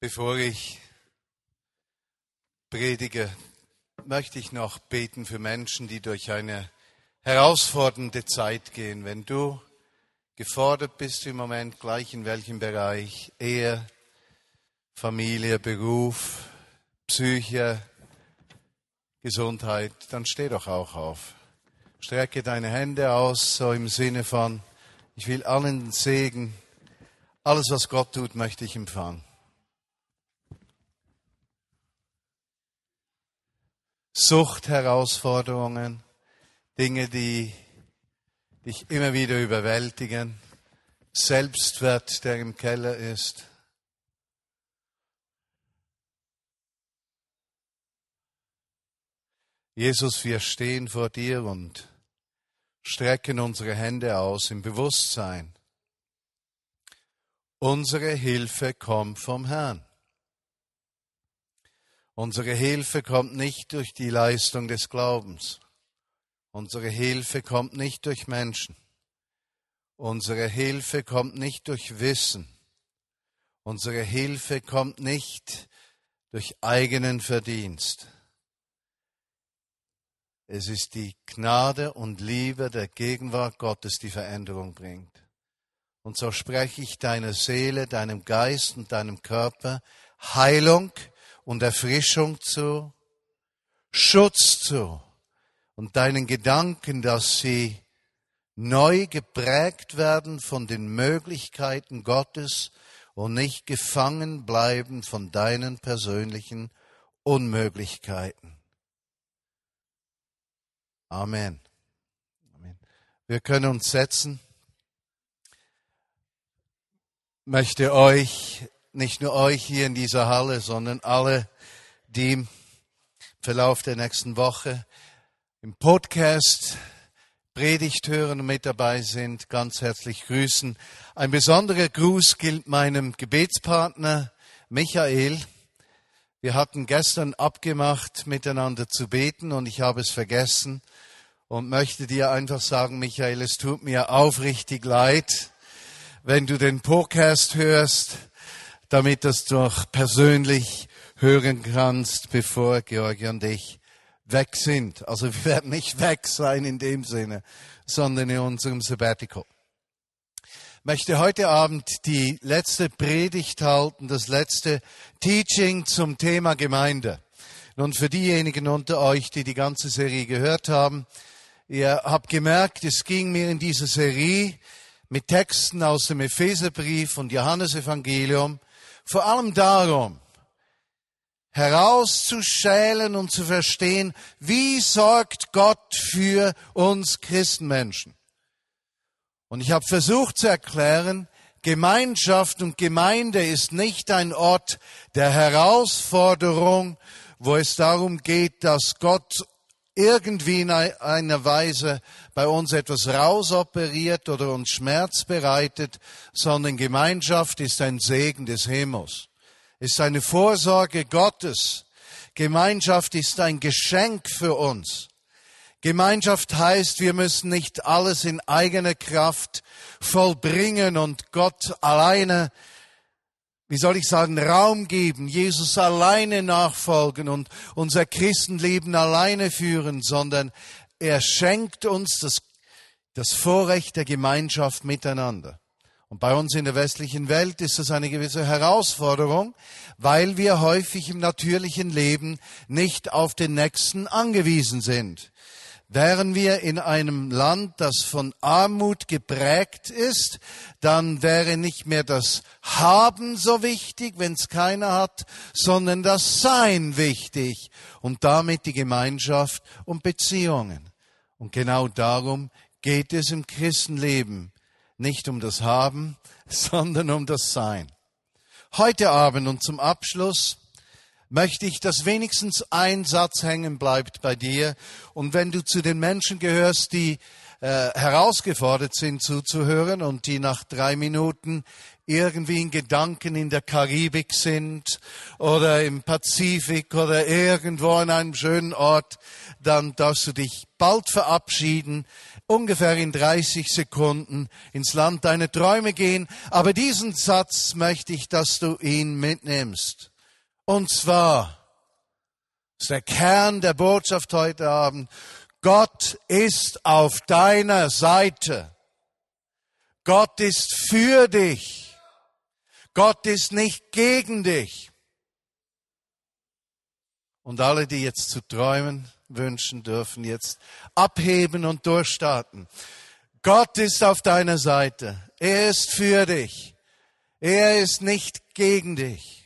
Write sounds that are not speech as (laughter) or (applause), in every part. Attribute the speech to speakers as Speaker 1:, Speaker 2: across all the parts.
Speaker 1: Bevor ich predige, möchte ich noch beten für Menschen, die durch eine herausfordernde Zeit gehen. Wenn du gefordert bist im Moment, gleich in welchem Bereich, Ehe, Familie, Beruf, Psyche, Gesundheit, dann steh doch auch auf. Strecke deine Hände aus, so im Sinne von, ich will allen Segen, alles was Gott tut, möchte ich empfangen. Suchtherausforderungen, Dinge, die dich immer wieder überwältigen, Selbstwert, der im Keller ist. Jesus, wir stehen vor dir und strecken unsere Hände aus im Bewusstsein. Unsere Hilfe kommt vom Herrn. Unsere Hilfe kommt nicht durch die Leistung des Glaubens. Unsere Hilfe kommt nicht durch Menschen. Unsere Hilfe kommt nicht durch Wissen. Unsere Hilfe kommt nicht durch eigenen Verdienst. Es ist die Gnade und Liebe der Gegenwart Gottes, die Veränderung bringt. Und so spreche ich deiner Seele, deinem Geist und deinem Körper Heilung, und Erfrischung zu, Schutz zu und deinen Gedanken, dass sie neu geprägt werden von den Möglichkeiten Gottes und nicht gefangen bleiben von deinen persönlichen Unmöglichkeiten. Amen. Amen. Wir können uns setzen. Möchte euch nicht nur euch hier in dieser Halle, sondern alle, die im Verlauf der nächsten Woche im Podcast Predigt hören und mit dabei sind, ganz herzlich grüßen. Ein besonderer Gruß gilt meinem Gebetspartner Michael. Wir hatten gestern abgemacht, miteinander zu beten und ich habe es vergessen und möchte dir einfach sagen, Michael, es tut mir aufrichtig leid, wenn du den Podcast hörst damit dass du auch persönlich hören kannst, bevor Georgi und ich weg sind. Also wir werden nicht weg sein in dem Sinne, sondern in unserem Sabbatical. Ich möchte heute Abend die letzte Predigt halten, das letzte Teaching zum Thema Gemeinde. Nun für diejenigen unter euch, die die ganze Serie gehört haben, ihr habt gemerkt, es ging mir in dieser Serie mit Texten aus dem Epheserbrief und Johannesevangelium vor allem darum, herauszuschälen und zu verstehen, wie sorgt Gott für uns Christenmenschen. Und ich habe versucht zu erklären, Gemeinschaft und Gemeinde ist nicht ein Ort der Herausforderung, wo es darum geht, dass Gott irgendwie in einer Weise bei uns etwas rausoperiert oder uns Schmerz bereitet, sondern Gemeinschaft ist ein Segen des Himmels, ist eine Vorsorge Gottes. Gemeinschaft ist ein Geschenk für uns. Gemeinschaft heißt, wir müssen nicht alles in eigener Kraft vollbringen und Gott alleine wie soll ich sagen, Raum geben, Jesus alleine nachfolgen und unser Christenleben alleine führen, sondern er schenkt uns das, das Vorrecht der Gemeinschaft miteinander. Und bei uns in der westlichen Welt ist das eine gewisse Herausforderung, weil wir häufig im natürlichen Leben nicht auf den Nächsten angewiesen sind. Wären wir in einem Land, das von Armut geprägt ist, dann wäre nicht mehr das Haben so wichtig, wenn es keiner hat, sondern das Sein wichtig und damit die Gemeinschaft und Beziehungen. Und genau darum geht es im Christenleben. Nicht um das Haben, (laughs) sondern um das Sein. Heute Abend und zum Abschluss möchte ich, dass wenigstens ein Satz hängen bleibt bei dir. Und wenn du zu den Menschen gehörst, die äh, herausgefordert sind zuzuhören und die nach drei Minuten irgendwie in Gedanken in der Karibik sind oder im Pazifik oder irgendwo an einem schönen Ort, dann darfst du dich bald verabschieden, ungefähr in 30 Sekunden ins Land deiner Träume gehen. Aber diesen Satz möchte ich, dass du ihn mitnimmst. Und zwar, das ist der Kern der Botschaft heute Abend, Gott ist auf deiner Seite. Gott ist für dich. Gott ist nicht gegen dich. Und alle, die jetzt zu träumen wünschen, dürfen jetzt abheben und durchstarten. Gott ist auf deiner Seite. Er ist für dich. Er ist nicht gegen dich.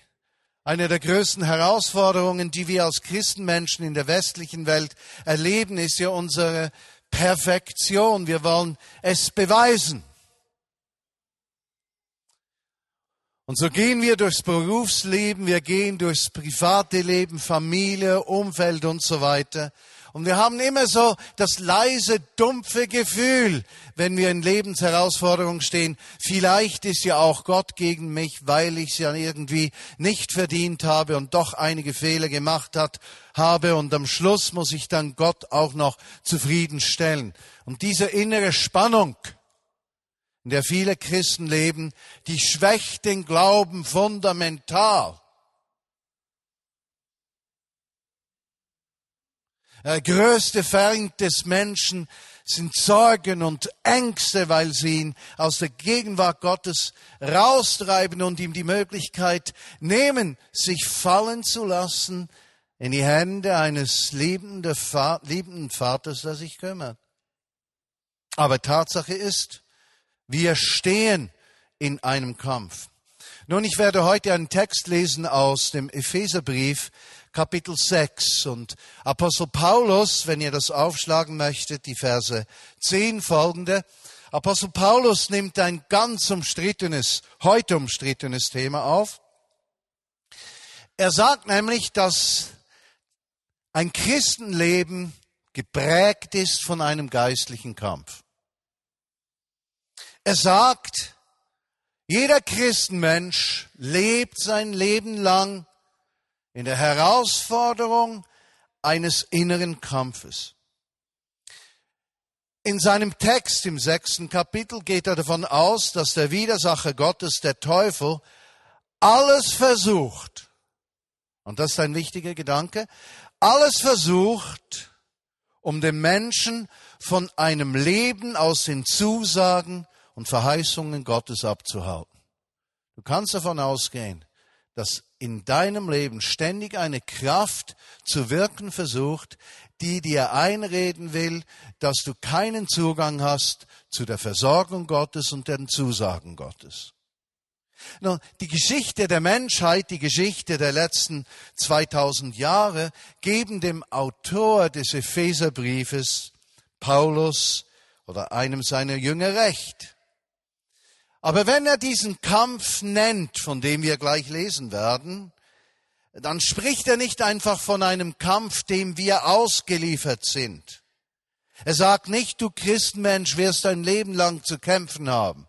Speaker 1: Eine der größten Herausforderungen, die wir als Christenmenschen in der westlichen Welt erleben, ist ja unsere Perfektion. Wir wollen es beweisen. Und so gehen wir durchs Berufsleben, wir gehen durchs private Leben, Familie, Umfeld und so weiter. Und wir haben immer so das leise, dumpfe Gefühl, wenn wir in Lebensherausforderungen stehen, vielleicht ist ja auch Gott gegen mich, weil ich es ja irgendwie nicht verdient habe und doch einige Fehler gemacht hat, habe und am Schluss muss ich dann Gott auch noch zufriedenstellen. Und diese innere Spannung, in der viele Christen leben, die schwächt den Glauben fundamental. Der äh, größte Feind des Menschen sind Sorgen und Ängste, weil sie ihn aus der Gegenwart Gottes raustreiben und ihm die Möglichkeit nehmen, sich fallen zu lassen in die Hände eines liebenden, Vaters, der sich kümmert. Aber Tatsache ist, wir stehen in einem Kampf. Nun, ich werde heute einen Text lesen aus dem Epheserbrief, Kapitel 6. Und Apostel Paulus, wenn ihr das aufschlagen möchtet, die Verse 10 folgende, Apostel Paulus nimmt ein ganz umstrittenes, heute umstrittenes Thema auf. Er sagt nämlich, dass ein Christenleben geprägt ist von einem geistlichen Kampf. Er sagt, jeder Christenmensch lebt sein Leben lang in der Herausforderung eines inneren Kampfes. In seinem Text im sechsten Kapitel geht er davon aus, dass der Widersacher Gottes, der Teufel, alles versucht, und das ist ein wichtiger Gedanke, alles versucht, um den Menschen von einem Leben aus den Zusagen und Verheißungen Gottes abzuhalten. Du kannst davon ausgehen, dass in deinem Leben ständig eine Kraft zu wirken versucht, die dir einreden will, dass du keinen Zugang hast zu der Versorgung Gottes und den Zusagen Gottes. Nun, die Geschichte der Menschheit, die Geschichte der letzten 2000 Jahre geben dem Autor des Epheserbriefes, Paulus oder einem seiner Jünger recht. Aber wenn er diesen Kampf nennt, von dem wir gleich lesen werden, dann spricht er nicht einfach von einem Kampf, dem wir ausgeliefert sind. Er sagt nicht, du Christenmensch wirst dein Leben lang zu kämpfen haben.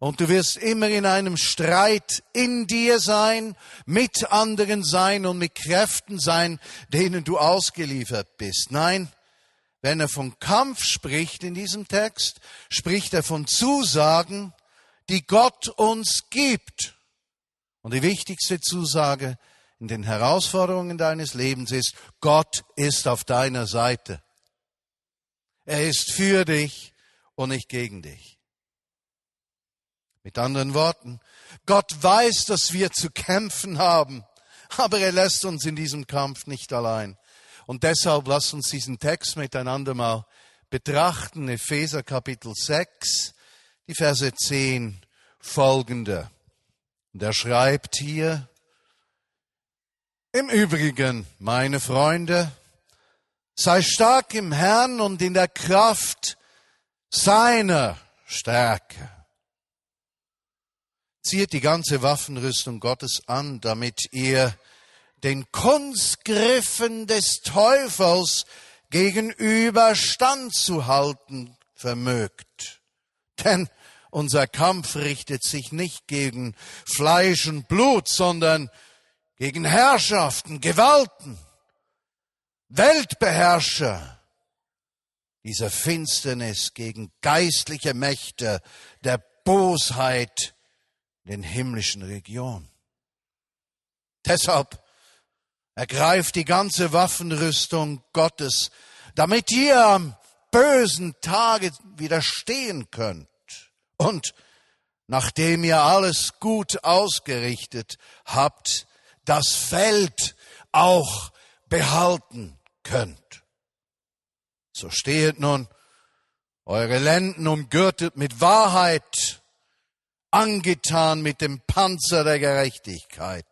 Speaker 1: Und du wirst immer in einem Streit in dir sein, mit anderen sein und mit Kräften sein, denen du ausgeliefert bist. Nein, wenn er von Kampf spricht in diesem Text, spricht er von Zusagen, die Gott uns gibt. Und die wichtigste Zusage in den Herausforderungen deines Lebens ist, Gott ist auf deiner Seite. Er ist für dich und nicht gegen dich. Mit anderen Worten, Gott weiß, dass wir zu kämpfen haben, aber er lässt uns in diesem Kampf nicht allein. Und deshalb lasst uns diesen Text miteinander mal betrachten. Epheser Kapitel 6, die Verse 10 folgende. Und er schreibt hier, im Übrigen, meine Freunde, sei stark im Herrn und in der Kraft seiner Stärke. Zieht die ganze Waffenrüstung Gottes an, damit ihr den Kunstgriffen des Teufels gegenüber standzuhalten vermögt. Denn unser Kampf richtet sich nicht gegen Fleisch und Blut, sondern gegen Herrschaften, Gewalten, Weltbeherrscher dieser Finsternis, gegen geistliche Mächte der Bosheit in den himmlischen Regionen. Deshalb ergreift die ganze Waffenrüstung Gottes, damit ihr am bösen Tage widerstehen könnt. Und nachdem ihr alles gut ausgerichtet habt, das Feld auch behalten könnt. So stehet nun eure Lenden umgürtet mit Wahrheit, angetan mit dem Panzer der Gerechtigkeit,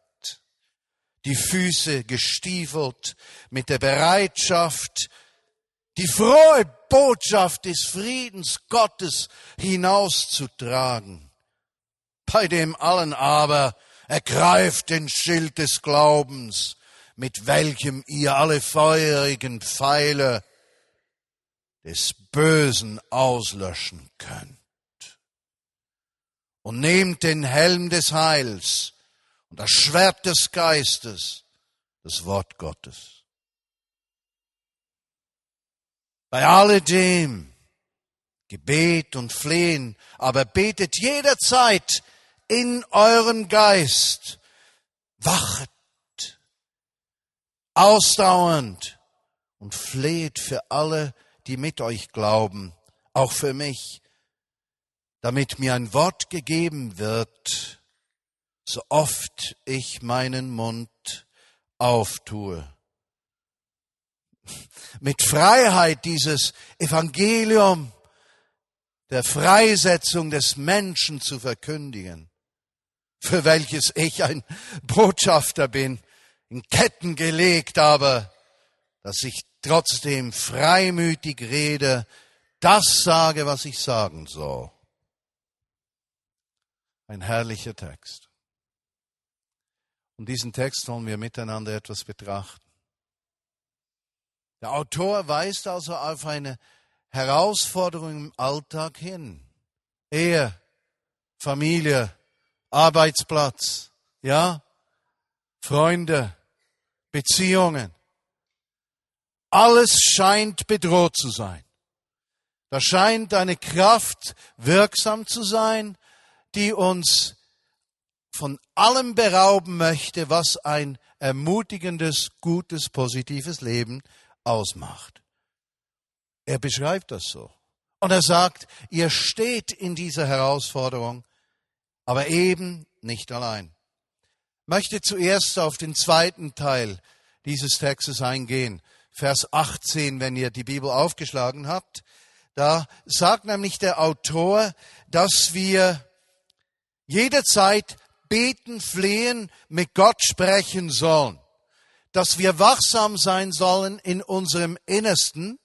Speaker 1: die Füße gestiefelt mit der Bereitschaft, die frohe Botschaft des Friedens Gottes hinauszutragen. Bei dem allen aber ergreift den Schild des Glaubens, mit welchem ihr alle feurigen Pfeile des Bösen auslöschen könnt. Und nehmt den Helm des Heils und das Schwert des Geistes, das Wort Gottes. Bei alledem Gebet und Flehen, aber betet jederzeit in euren Geist. Wachet ausdauernd und fleht für alle, die mit euch glauben, auch für mich, damit mir ein Wort gegeben wird, so oft ich meinen Mund auftue. Mit Freiheit dieses Evangelium der Freisetzung des Menschen zu verkündigen, für welches ich ein Botschafter bin, in Ketten gelegt, aber dass ich trotzdem freimütig rede, das sage, was ich sagen soll. Ein herrlicher Text. Und diesen Text wollen wir miteinander etwas betrachten. Der Autor weist also auf eine Herausforderung im Alltag hin. Ehe, Familie, Arbeitsplatz, ja, Freunde, Beziehungen. Alles scheint bedroht zu sein. Da scheint eine Kraft wirksam zu sein, die uns von allem berauben möchte, was ein ermutigendes, gutes, positives Leben ausmacht. Er beschreibt das so. Und er sagt, ihr steht in dieser Herausforderung, aber eben nicht allein. Ich möchte zuerst auf den zweiten Teil dieses Textes eingehen. Vers 18, wenn ihr die Bibel aufgeschlagen habt. Da sagt nämlich der Autor, dass wir jederzeit beten, flehen, mit Gott sprechen sollen. Dass wir wachsam sein sollen in unserem Innersten,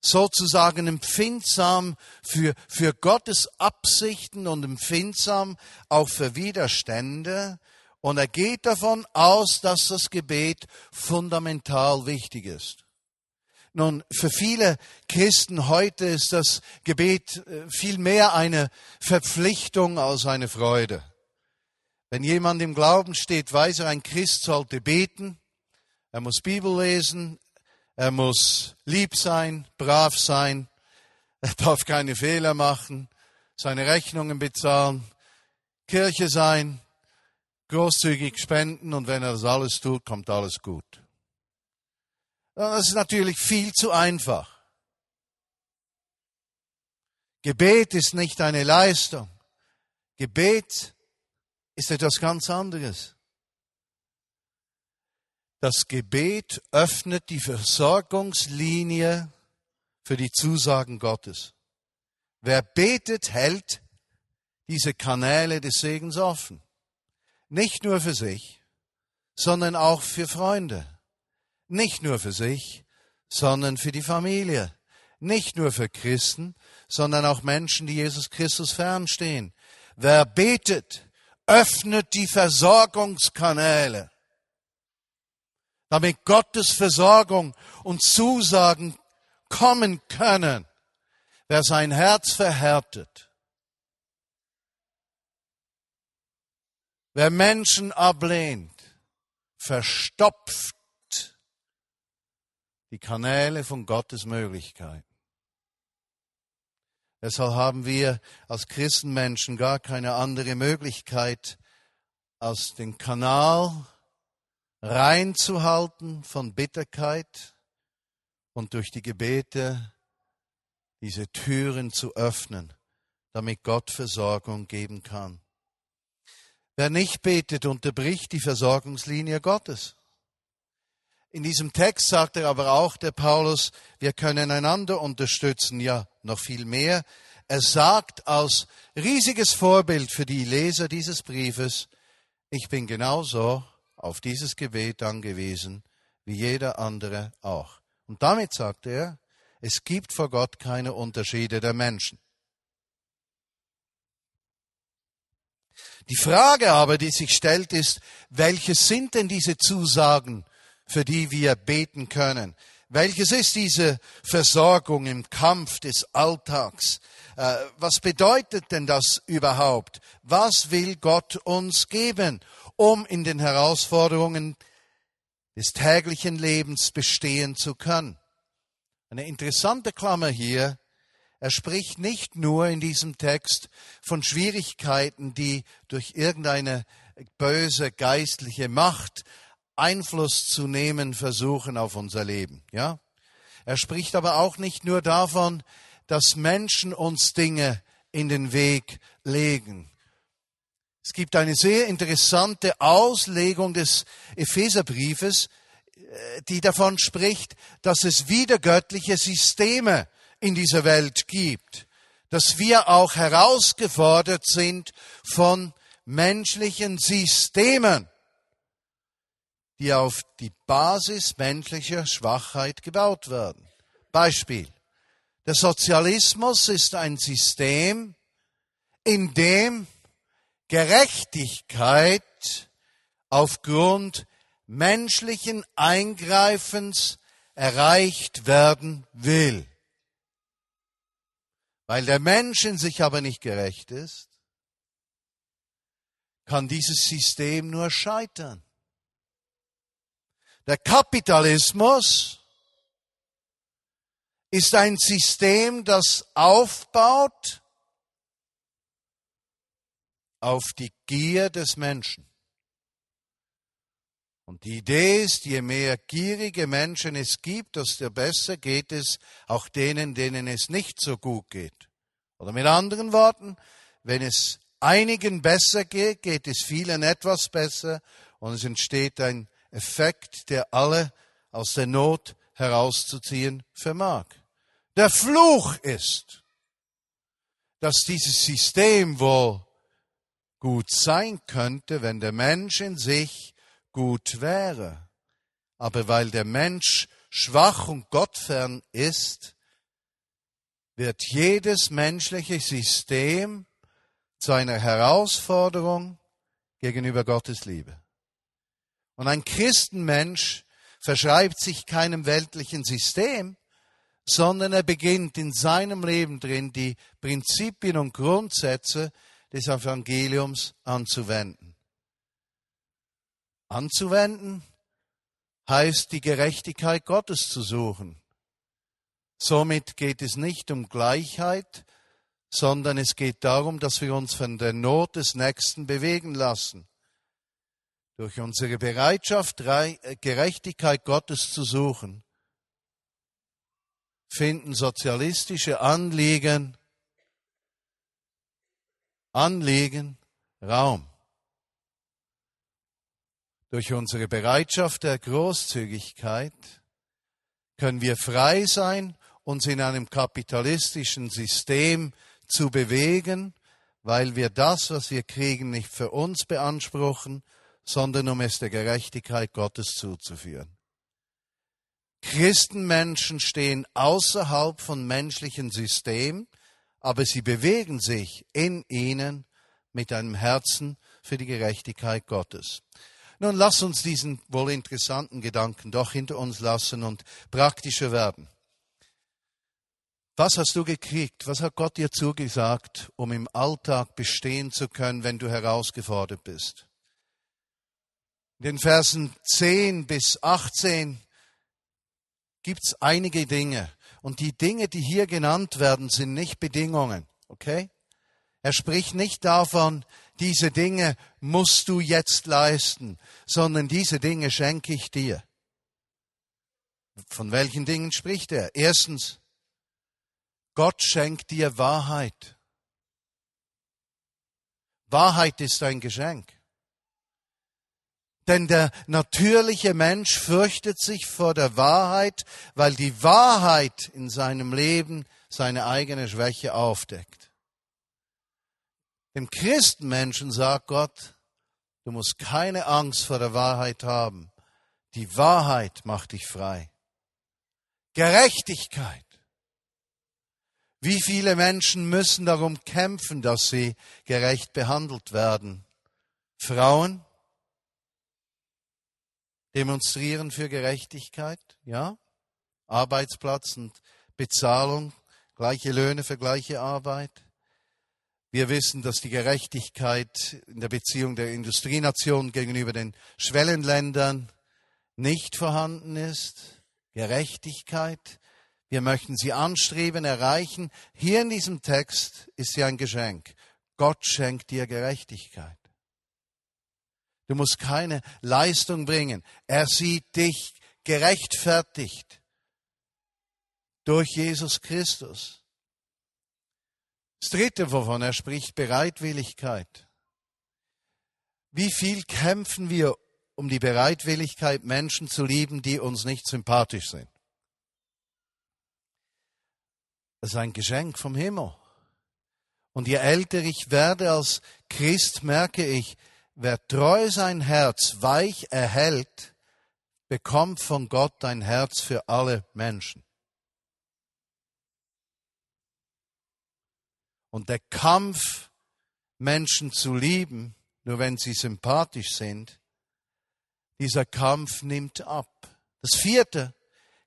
Speaker 1: sozusagen empfindsam für, für Gottes Absichten und empfindsam auch für Widerstände. Und er geht davon aus, dass das Gebet fundamental wichtig ist. Nun, für viele Christen heute ist das Gebet äh, viel mehr eine Verpflichtung als eine Freude. Wenn jemand im Glauben steht, weiß er, ein Christ sollte beten, er muss Bibel lesen, er muss lieb sein, brav sein, er darf keine Fehler machen, seine Rechnungen bezahlen, Kirche sein, großzügig spenden und wenn er das alles tut, kommt alles gut. Das ist natürlich viel zu einfach. Gebet ist nicht eine Leistung. Gebet ist etwas ganz anderes. Das Gebet öffnet die Versorgungslinie für die Zusagen Gottes. Wer betet, hält diese Kanäle des Segens offen. Nicht nur für sich, sondern auch für Freunde. Nicht nur für sich, sondern für die Familie. Nicht nur für Christen, sondern auch Menschen, die Jesus Christus fernstehen. Wer betet, öffnet die Versorgungskanäle damit Gottes Versorgung und Zusagen kommen können wer sein Herz verhärtet, wer Menschen ablehnt, verstopft die Kanäle von Gottes Möglichkeiten. Deshalb haben wir als Christenmenschen gar keine andere Möglichkeit, als den Kanal reinzuhalten von Bitterkeit und durch die Gebete diese Türen zu öffnen, damit Gott Versorgung geben kann. Wer nicht betet, unterbricht die Versorgungslinie Gottes. In diesem Text sagt er aber auch, der Paulus, wir können einander unterstützen, ja, noch viel mehr. Er sagt als riesiges Vorbild für die Leser dieses Briefes, ich bin genauso auf dieses Gebet angewiesen wie jeder andere auch. Und damit sagt er, es gibt vor Gott keine Unterschiede der Menschen. Die Frage aber, die sich stellt, ist, welche sind denn diese Zusagen, für die wir beten können? Welches ist diese Versorgung im Kampf des Alltags? Äh, was bedeutet denn das überhaupt? Was will Gott uns geben, um in den Herausforderungen des täglichen Lebens bestehen zu können? Eine interessante Klammer hier. Er spricht nicht nur in diesem Text von Schwierigkeiten, die durch irgendeine böse geistliche Macht Einfluss zu nehmen versuchen auf unser Leben. Ja? Er spricht aber auch nicht nur davon, dass Menschen uns Dinge in den Weg legen. Es gibt eine sehr interessante Auslegung des Epheserbriefes, äh, die davon spricht, dass es wiedergöttliche Systeme in dieser Welt gibt, dass wir auch herausgefordert sind von menschlichen Systemen die auf die Basis menschlicher Schwachheit gebaut werden. Beispiel. Der Sozialismus ist ein System, in dem Gerechtigkeit aufgrund menschlichen Eingreifens erreicht werden will. Weil der Mensch in sich aber nicht gerecht ist, kann dieses System nur scheitern. Der Kapitalismus ist ein System, das aufbaut auf die Gier des Menschen. Und die Idee ist, je mehr gierige Menschen es gibt, desto besser geht es auch denen, denen es nicht so gut geht. Oder mit anderen Worten, wenn es einigen besser geht, geht es vielen etwas besser und es entsteht ein Effekt, der alle aus der Not herauszuziehen vermag. Der Fluch ist, dass dieses System wohl gut sein könnte, wenn der Mensch in sich gut wäre. Aber weil der Mensch schwach und gottfern ist, wird jedes menschliche System zu einer Herausforderung gegenüber Gottes Liebe. Und ein Christenmensch verschreibt sich keinem weltlichen System, sondern er beginnt in seinem Leben drin die Prinzipien und Grundsätze des Evangeliums anzuwenden. Anzuwenden heißt die Gerechtigkeit Gottes zu suchen. Somit geht es nicht um Gleichheit, sondern es geht darum, dass wir uns von der Not des Nächsten bewegen lassen. Durch unsere Bereitschaft, äh, Gerechtigkeit Gottes zu suchen, finden sozialistische Anliegen, Anliegen Raum. Durch unsere Bereitschaft der Großzügigkeit können wir frei sein, uns in einem kapitalistischen System zu bewegen, weil wir das, was wir kriegen, nicht für uns beanspruchen, sondern um es der Gerechtigkeit Gottes zuzuführen. Christenmenschen stehen außerhalb von menschlichen Systemen, aber sie bewegen sich in ihnen mit einem Herzen für die Gerechtigkeit Gottes. Nun lass uns diesen wohl interessanten Gedanken doch hinter uns lassen und praktischer werden. Was hast du gekriegt? Was hat Gott dir zugesagt, um im Alltag bestehen zu können, wenn du herausgefordert bist? In den Versen 10 bis 18 gibt es einige Dinge. Und die Dinge, die hier genannt werden, sind nicht Bedingungen. Okay? Er spricht nicht davon, diese Dinge musst du jetzt leisten, sondern diese Dinge schenke ich dir. Von welchen Dingen spricht er? Erstens, Gott schenkt dir Wahrheit. Wahrheit ist ein Geschenk. Denn der natürliche Mensch fürchtet sich vor der Wahrheit, weil die Wahrheit in seinem Leben seine eigene Schwäche aufdeckt. Dem Christenmenschen sagt Gott, du musst keine Angst vor der Wahrheit haben. Die Wahrheit macht dich frei. Gerechtigkeit. Wie viele Menschen müssen darum kämpfen, dass sie gerecht behandelt werden? Frauen demonstrieren für Gerechtigkeit, ja? Arbeitsplatz und Bezahlung, gleiche Löhne für gleiche Arbeit. Wir wissen, dass die Gerechtigkeit in der Beziehung der Industrienation gegenüber den Schwellenländern nicht vorhanden ist. Gerechtigkeit. Wir möchten sie anstreben, erreichen. Hier in diesem Text ist sie ein Geschenk. Gott schenkt dir Gerechtigkeit. Du musst keine Leistung bringen. Er sieht dich gerechtfertigt durch Jesus Christus. Das dritte, wovon er spricht, Bereitwilligkeit. Wie viel kämpfen wir um die Bereitwilligkeit, Menschen zu lieben, die uns nicht sympathisch sind? Das ist ein Geschenk vom Himmel. Und je älter ich werde als Christ, merke ich, wer treu sein Herz weich erhält, bekommt von Gott ein Herz für alle Menschen. Und der Kampf, Menschen zu lieben, nur wenn sie sympathisch sind, dieser Kampf nimmt ab. Das vierte,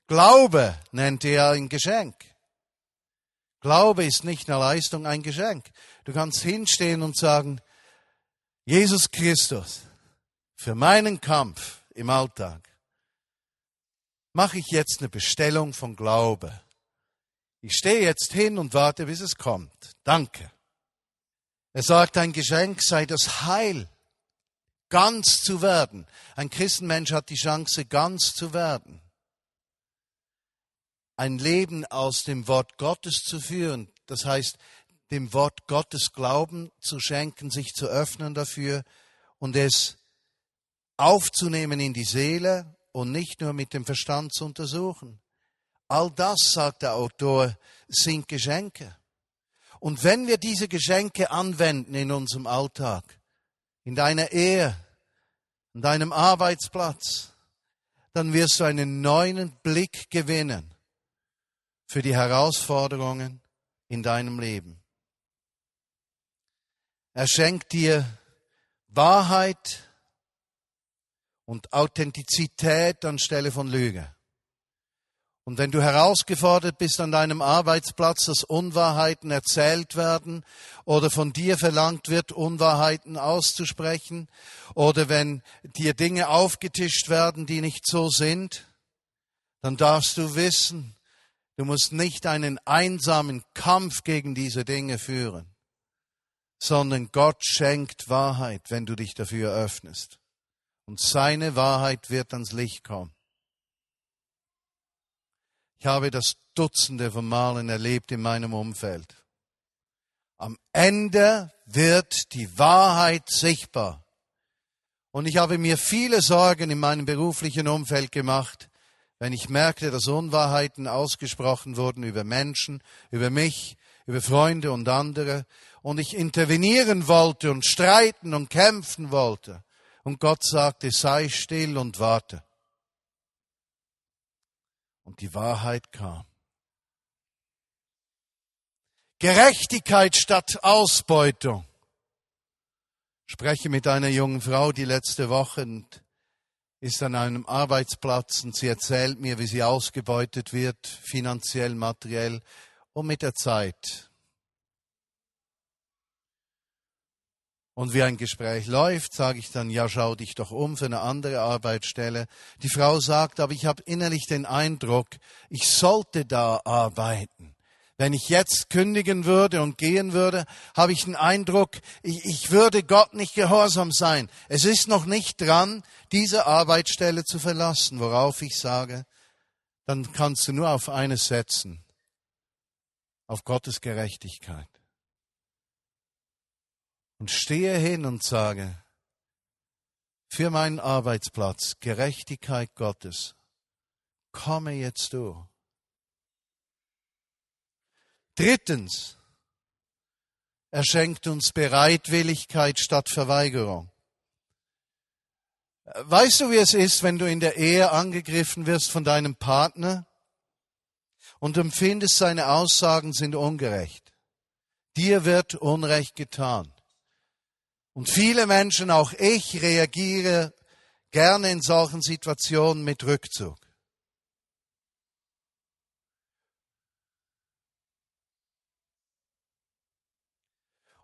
Speaker 1: Glaube nennt er ein Geschenk. Glaube ist nicht eine Leistung, ein Geschenk. Du kannst hinstehen und sagen, Jesus Christus, für meinen Kampf im Alltag mache ich jetzt eine Bestellung von Glaube. Ich stehe jetzt hin und warte, bis es kommt. Danke. Er sagt, ein Geschenk sei das Heil, ganz zu werden. Ein Christenmensch hat die Chance, ganz zu werden. Ein Leben aus dem Wort Gottes zu führen, das heißt, dem Wort Gottes Glauben zu schenken, sich zu öffnen dafür und es aufzunehmen in die Seele und nicht nur mit dem Verstand zu untersuchen. All das, sagt der Autor, sind Geschenke. Und wenn wir diese Geschenke anwenden in unserem Alltag, in deiner Ehe, an deinem Arbeitsplatz, dann wirst du einen neuen Blick gewinnen für die Herausforderungen in deinem Leben. Er schenkt dir Wahrheit und Authentizität anstelle von Lüge. Und wenn du herausgefordert bist an deinem Arbeitsplatz, dass Unwahrheiten erzählt werden oder von dir verlangt wird, Unwahrheiten auszusprechen, oder wenn dir Dinge aufgetischt werden, die nicht so sind, dann darfst du wissen, du musst nicht einen einsamen Kampf gegen diese Dinge führen, sondern Gott schenkt Wahrheit, wenn du dich dafür öffnest. Und seine Wahrheit wird ans Licht kommen. Ich habe das Dutzende von Malen erlebt in meinem Umfeld. Am Ende wird die Wahrheit sichtbar. Und ich habe mir viele Sorgen in meinem beruflichen Umfeld gemacht, wenn ich merkte, dass Unwahrheiten ausgesprochen wurden über Menschen, über mich, über Freunde und andere, und ich intervenieren wollte und streiten und kämpfen wollte. Und Gott sagte, sei still und warte und die Wahrheit kam. Gerechtigkeit statt Ausbeutung. Ich spreche mit einer jungen Frau, die letzte Woche ist an einem Arbeitsplatz und sie erzählt mir, wie sie ausgebeutet wird, finanziell, materiell. Und mit der Zeit. Und wie ein Gespräch läuft, sage ich dann, ja, schau dich doch um für eine andere Arbeitsstelle. Die Frau sagt, aber ich habe innerlich den Eindruck, ich sollte da arbeiten. Wenn ich jetzt kündigen würde und gehen würde, habe ich den Eindruck, ich, ich würde Gott nicht gehorsam sein. Es ist noch nicht dran, diese Arbeitsstelle zu verlassen, worauf ich sage, dann kannst du nur auf eines setzen, auf Gottes Gerechtigkeit und stehe hin und sage, für meinen Arbeitsplatz, Gerechtigkeit Gottes, komme jetzt du. Drittens, er schenkt uns Bereitwilligkeit statt Verweigerung. Weißt du, wie es ist, wenn du in der Ehe angegriffen wirst von deinem Partner und empfindest, seine Aussagen sind ungerecht? Dir wird Unrecht getan. Und viele Menschen, auch ich, reagiere gerne in solchen Situationen mit Rückzug.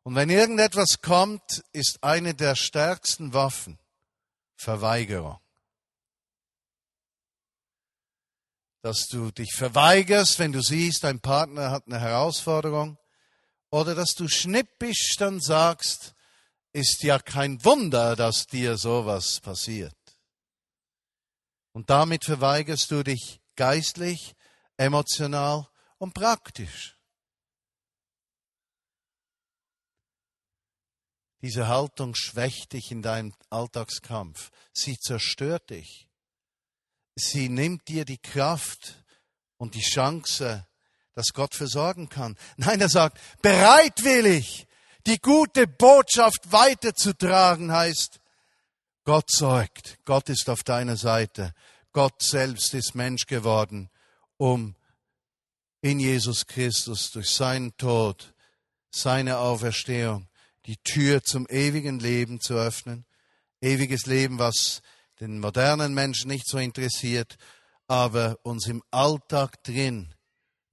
Speaker 1: Und wenn irgendetwas kommt, ist eine der stärksten Waffen Verweigerung. Dass du dich verweigerst, wenn du siehst, dein Partner hat eine Herausforderung, oder dass du schnippisch dann sagst, ist ja kein Wunder, dass dir sowas passiert. Und damit verweigerst du dich geistlich, emotional und praktisch. Diese Haltung schwächt dich in deinem Alltagskampf. Sie zerstört dich. Sie nimmt dir die Kraft und die Chance, dass Gott versorgen kann. Nein, er sagt, bereitwillig die gute Botschaft weiterzutragen heißt, Gott sorgt, Gott ist auf deiner Seite, Gott selbst ist Mensch geworden, um in Jesus Christus durch seinen Tod, seine Auferstehung, die Tür zum ewigen Leben zu öffnen. Ewiges Leben, was den modernen Menschen nicht so interessiert, aber uns im Alltag drin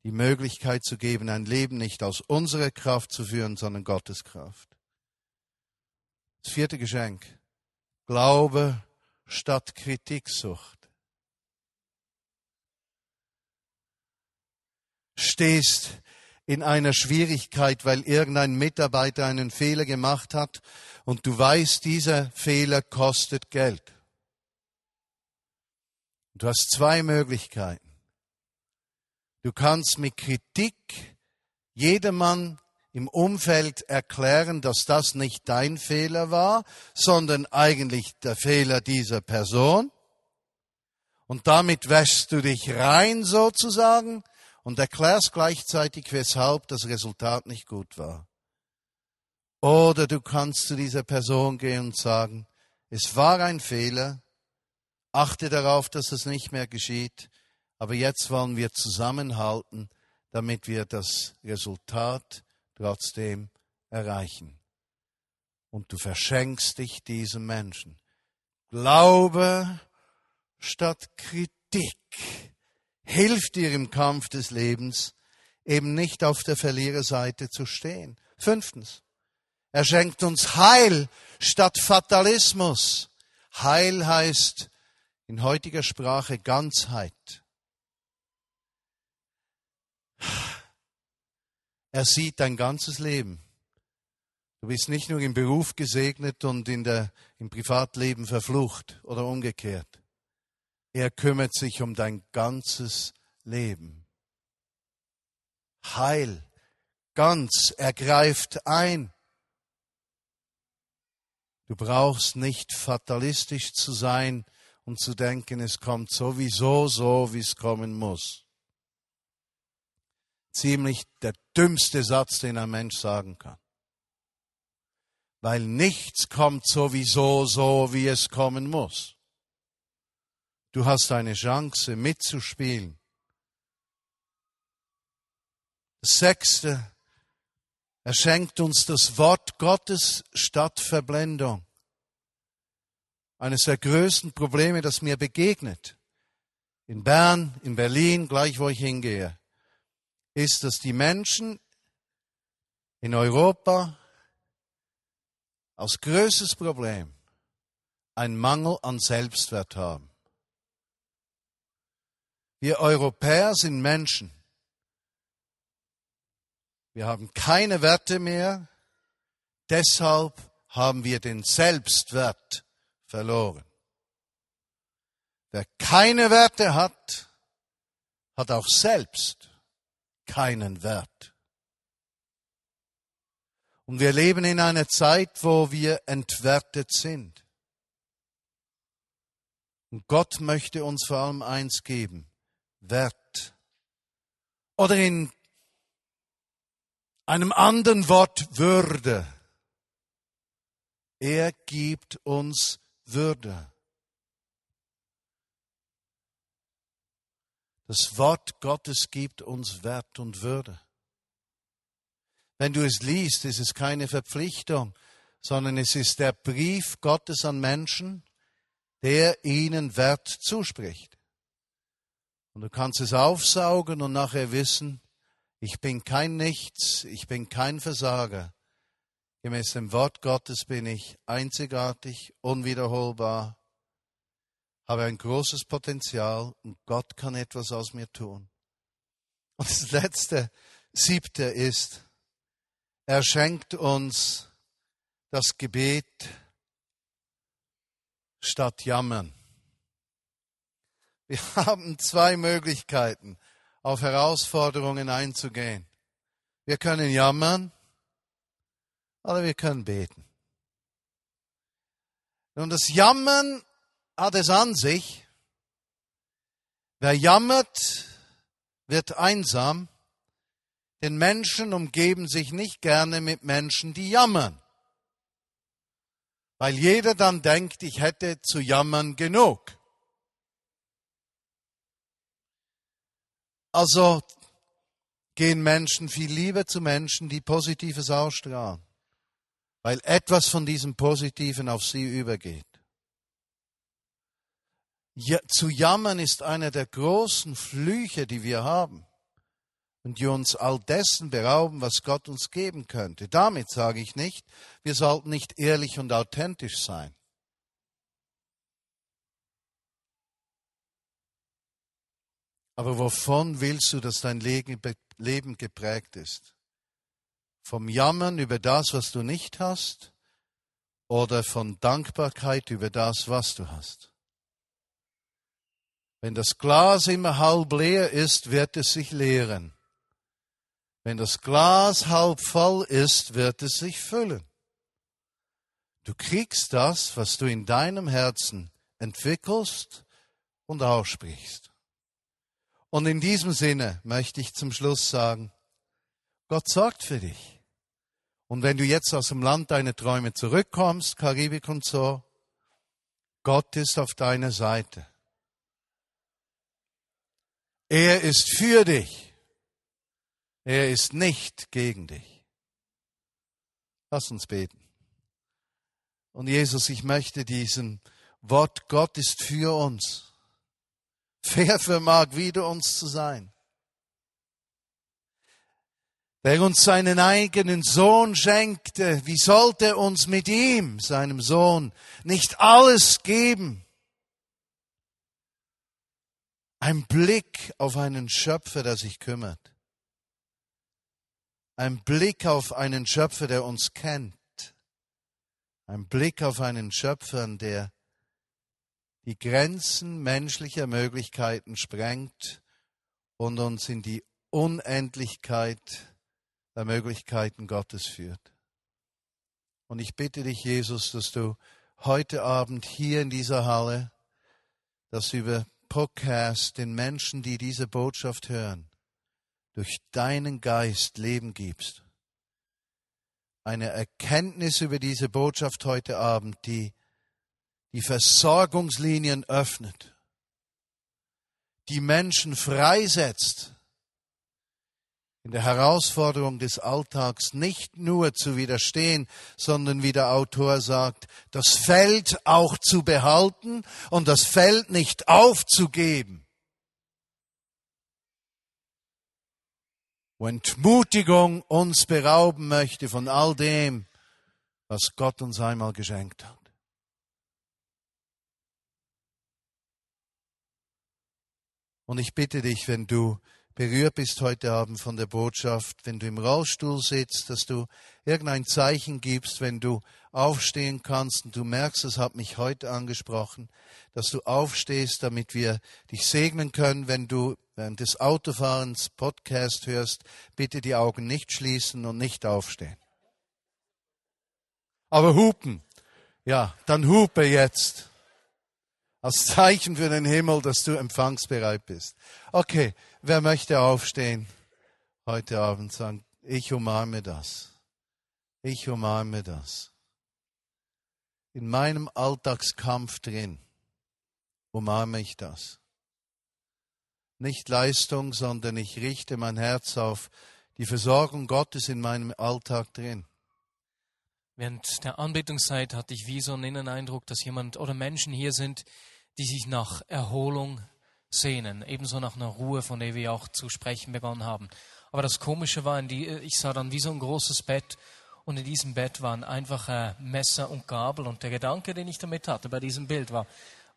Speaker 1: die Möglichkeit zu geben, ein Leben nicht aus unserer Kraft zu führen, sondern Gottes Kraft. Das vierte Geschenk. Glaube statt Kritiksucht. Stehst in einer Schwierigkeit, weil irgendein Mitarbeiter einen Fehler gemacht hat und du weißt, dieser Fehler kostet Geld. Du hast zwei Möglichkeiten. Du kannst mit Kritik jedermann im Umfeld erklären, dass das nicht dein Fehler war, sondern eigentlich der Fehler dieser Person. Und damit wäschst du dich rein sozusagen und erklärst gleichzeitig, weshalb das Resultat nicht gut war. Oder du kannst zu dieser Person gehen und sagen, es war ein Fehler, achte darauf, dass es nicht mehr geschieht, aber jetzt wollen wir zusammenhalten, damit wir das Resultat trotzdem erreichen. Und du verschenkst dich diesem Menschen. Glaube statt Kritik hilft dir im Kampf des Lebens, eben nicht auf der Verliererseite zu stehen. Fünftens, er schenkt uns Heil statt Fatalismus. Heil heißt in heutiger Sprache Ganzheit. Er sieht dein ganzes Leben. Du bist nicht nur im Beruf gesegnet und in der, im Privatleben verflucht oder umgekehrt. Er kümmert sich um dein ganzes Leben. Heil, ganz, er greift ein. Du brauchst nicht fatalistisch zu sein und zu denken, es kommt sowieso so, wie es kommen muss ziemlich der dümmste Satz, den ein Mensch sagen kann. Weil nichts kommt sowieso so, wie es kommen muss. Du hast eine Chance mitzuspielen. Das Sechste, er schenkt uns das Wort Gottes statt Verblendung. Eines der größten Probleme, das mir begegnet. In Bern, in Berlin, gleich wo ich hingehe ist, dass die Menschen in Europa als größtes Problem einen Mangel an Selbstwert haben. Wir Europäer sind Menschen. Wir haben keine Werte mehr, deshalb haben wir den Selbstwert verloren. Wer keine Werte hat, hat auch selbst keinen Wert. Und wir leben in einer Zeit, wo wir entwertet sind. Und Gott möchte uns vor allem eins geben, Wert. Oder in einem anderen Wort Würde. Er gibt uns Würde. Das Wort Gottes gibt uns Wert und Würde. Wenn du es liest, ist es keine Verpflichtung, sondern es ist der Brief Gottes an Menschen, der ihnen Wert zuspricht. Und du kannst es aufsaugen und nachher wissen, ich bin kein Nichts, ich bin kein Versager. Gemäß dem Wort Gottes bin ich einzigartig, unwiederholbar, habe ein großes Potenzial und Gott kann etwas aus mir tun. Und das letzte, siebte ist, er schenkt uns das Gebet statt Jammern. Wir (laughs) haben zwei Möglichkeiten, auf Herausforderungen einzugehen. Wir können jammern oder wir können beten. Und das Jammern hat es an sich. Wer jammert, wird einsam, denn Menschen umgeben sich nicht gerne mit Menschen, die jammern. Weil jeder dann denkt, ich hätte zu jammern genug. Also gehen Menschen viel lieber zu Menschen, die Positives ausstrahlen, weil etwas von diesem Positiven auf sie übergeht. Ja, zu jammern ist einer der großen Flüche, die wir haben und die uns all dessen berauben, was Gott uns geben könnte. Damit sage ich nicht, wir sollten nicht ehrlich und authentisch sein. Aber wovon willst du, dass dein Leben geprägt ist? Vom Jammern über das, was du nicht hast, oder von Dankbarkeit über das, was du hast? Wenn das Glas immer halb leer ist, wird es sich leeren. Wenn das Glas halb voll ist, wird es sich füllen. Du kriegst das, was du in deinem Herzen entwickelst und aussprichst. Und in diesem Sinne möchte ich zum Schluss sagen, Gott sorgt für dich. Und wenn du jetzt aus dem Land deiner Träume zurückkommst, Karibik und so, Gott ist auf deiner Seite. Er ist für dich. Er ist nicht gegen dich. Lass uns beten. Und Jesus, ich möchte diesem Wort, Gott ist für uns. Wer vermag wieder uns zu sein? Wer uns seinen eigenen Sohn schenkte, wie sollte uns mit ihm, seinem Sohn, nicht alles geben? Ein Blick auf einen Schöpfer, der sich kümmert. Ein Blick auf einen Schöpfer, der uns kennt. Ein Blick auf einen Schöpfer, der die Grenzen menschlicher Möglichkeiten sprengt und uns in die Unendlichkeit der Möglichkeiten Gottes führt. Und ich bitte dich, Jesus, dass du heute Abend hier in dieser Halle das über Podcast den Menschen, die diese Botschaft hören, durch deinen Geist Leben gibst. Eine Erkenntnis über diese Botschaft heute Abend, die die Versorgungslinien öffnet, die Menschen freisetzt, in der Herausforderung des Alltags nicht nur zu widerstehen, sondern wie der Autor sagt, das Feld auch zu behalten und das Feld nicht aufzugeben. wo Entmutigung uns berauben möchte von all dem, was Gott uns einmal geschenkt hat. Und ich bitte dich, wenn du berührt bist heute Abend von der Botschaft, wenn du im Rollstuhl sitzt, dass du irgendein Zeichen gibst, wenn du aufstehen kannst und du merkst, es hat mich heute angesprochen, dass du aufstehst, damit wir dich segnen können, wenn du während des Autofahrens Podcast hörst, bitte die Augen nicht schließen und nicht aufstehen. Aber hupen. Ja, dann hupe jetzt. Als Zeichen für den Himmel, dass du empfangsbereit bist. Okay, wer möchte aufstehen heute Abend sagen, ich umarme das. Ich umarme das. In meinem Alltagskampf drin umarme ich das. Nicht Leistung, sondern ich richte mein Herz auf die Versorgung Gottes in meinem Alltag drin.
Speaker 2: Während der Anbetungszeit hatte ich wie so einen Inneneindruck, dass jemand oder Menschen hier sind, die sich nach Erholung sehnen, ebenso nach einer Ruhe, von der wir auch zu sprechen begonnen haben. Aber das Komische war, ich sah dann wie so ein großes Bett und in diesem Bett waren einfach Messer und Gabel und der Gedanke, den ich damit hatte bei diesem Bild war,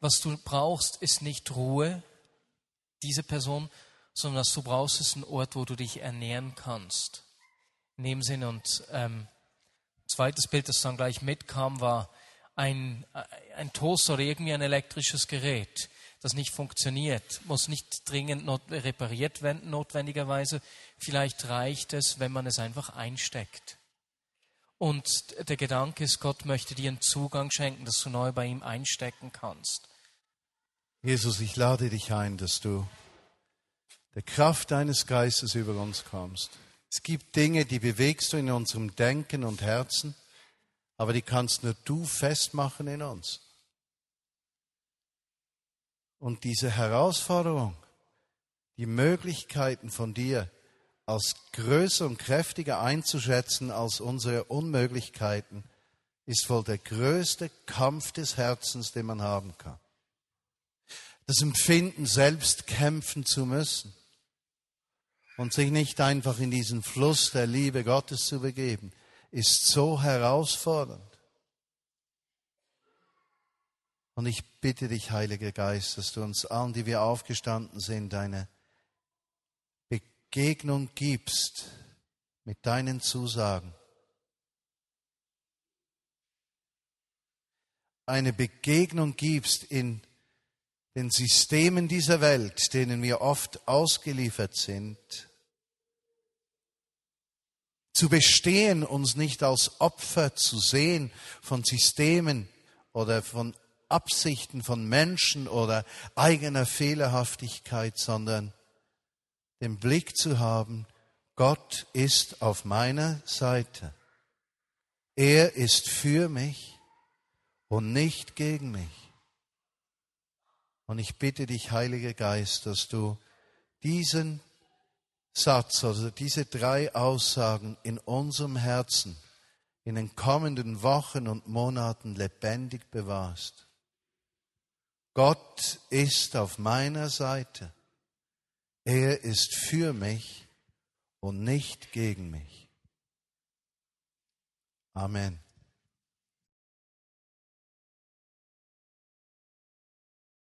Speaker 2: was du brauchst, ist nicht Ruhe, diese Person, sondern was du brauchst, ist ein Ort, wo du dich ernähren kannst. In dem Sinne und ähm, zweites Bild, das dann gleich mitkam, war ein, ein Toaster oder irgendwie ein elektrisches Gerät, das nicht funktioniert, muss nicht dringend repariert werden, notwendigerweise. Vielleicht reicht es, wenn man es einfach einsteckt. Und der Gedanke ist, Gott möchte dir einen Zugang schenken, dass du neu bei ihm einstecken kannst.
Speaker 1: Jesus, ich lade dich ein, dass du der Kraft deines Geistes über uns kommst. Es gibt Dinge, die bewegst du in unserem Denken und Herzen, aber die kannst nur du festmachen in uns. Und diese Herausforderung, die Möglichkeiten von dir als größer und kräftiger einzuschätzen als unsere Unmöglichkeiten, ist wohl der größte Kampf des Herzens, den man haben kann das Empfinden, selbst kämpfen zu müssen und sich nicht einfach in diesen Fluss der Liebe Gottes zu begeben, ist so herausfordernd. Und ich bitte dich, Heiliger Geist, dass du uns allen, die wir aufgestanden sind, eine Begegnung gibst mit deinen Zusagen. Eine Begegnung gibst in den Systemen dieser Welt, denen wir oft ausgeliefert sind, zu bestehen, uns nicht als Opfer zu sehen von Systemen oder von Absichten von Menschen oder eigener Fehlerhaftigkeit, sondern den Blick zu haben, Gott ist auf meiner Seite. Er ist für mich und nicht gegen mich. Und ich bitte dich, Heiliger Geist, dass du diesen Satz, also diese drei Aussagen in unserem Herzen in den kommenden Wochen und Monaten lebendig bewahrst. Gott ist auf meiner Seite. Er ist für mich und nicht gegen mich. Amen.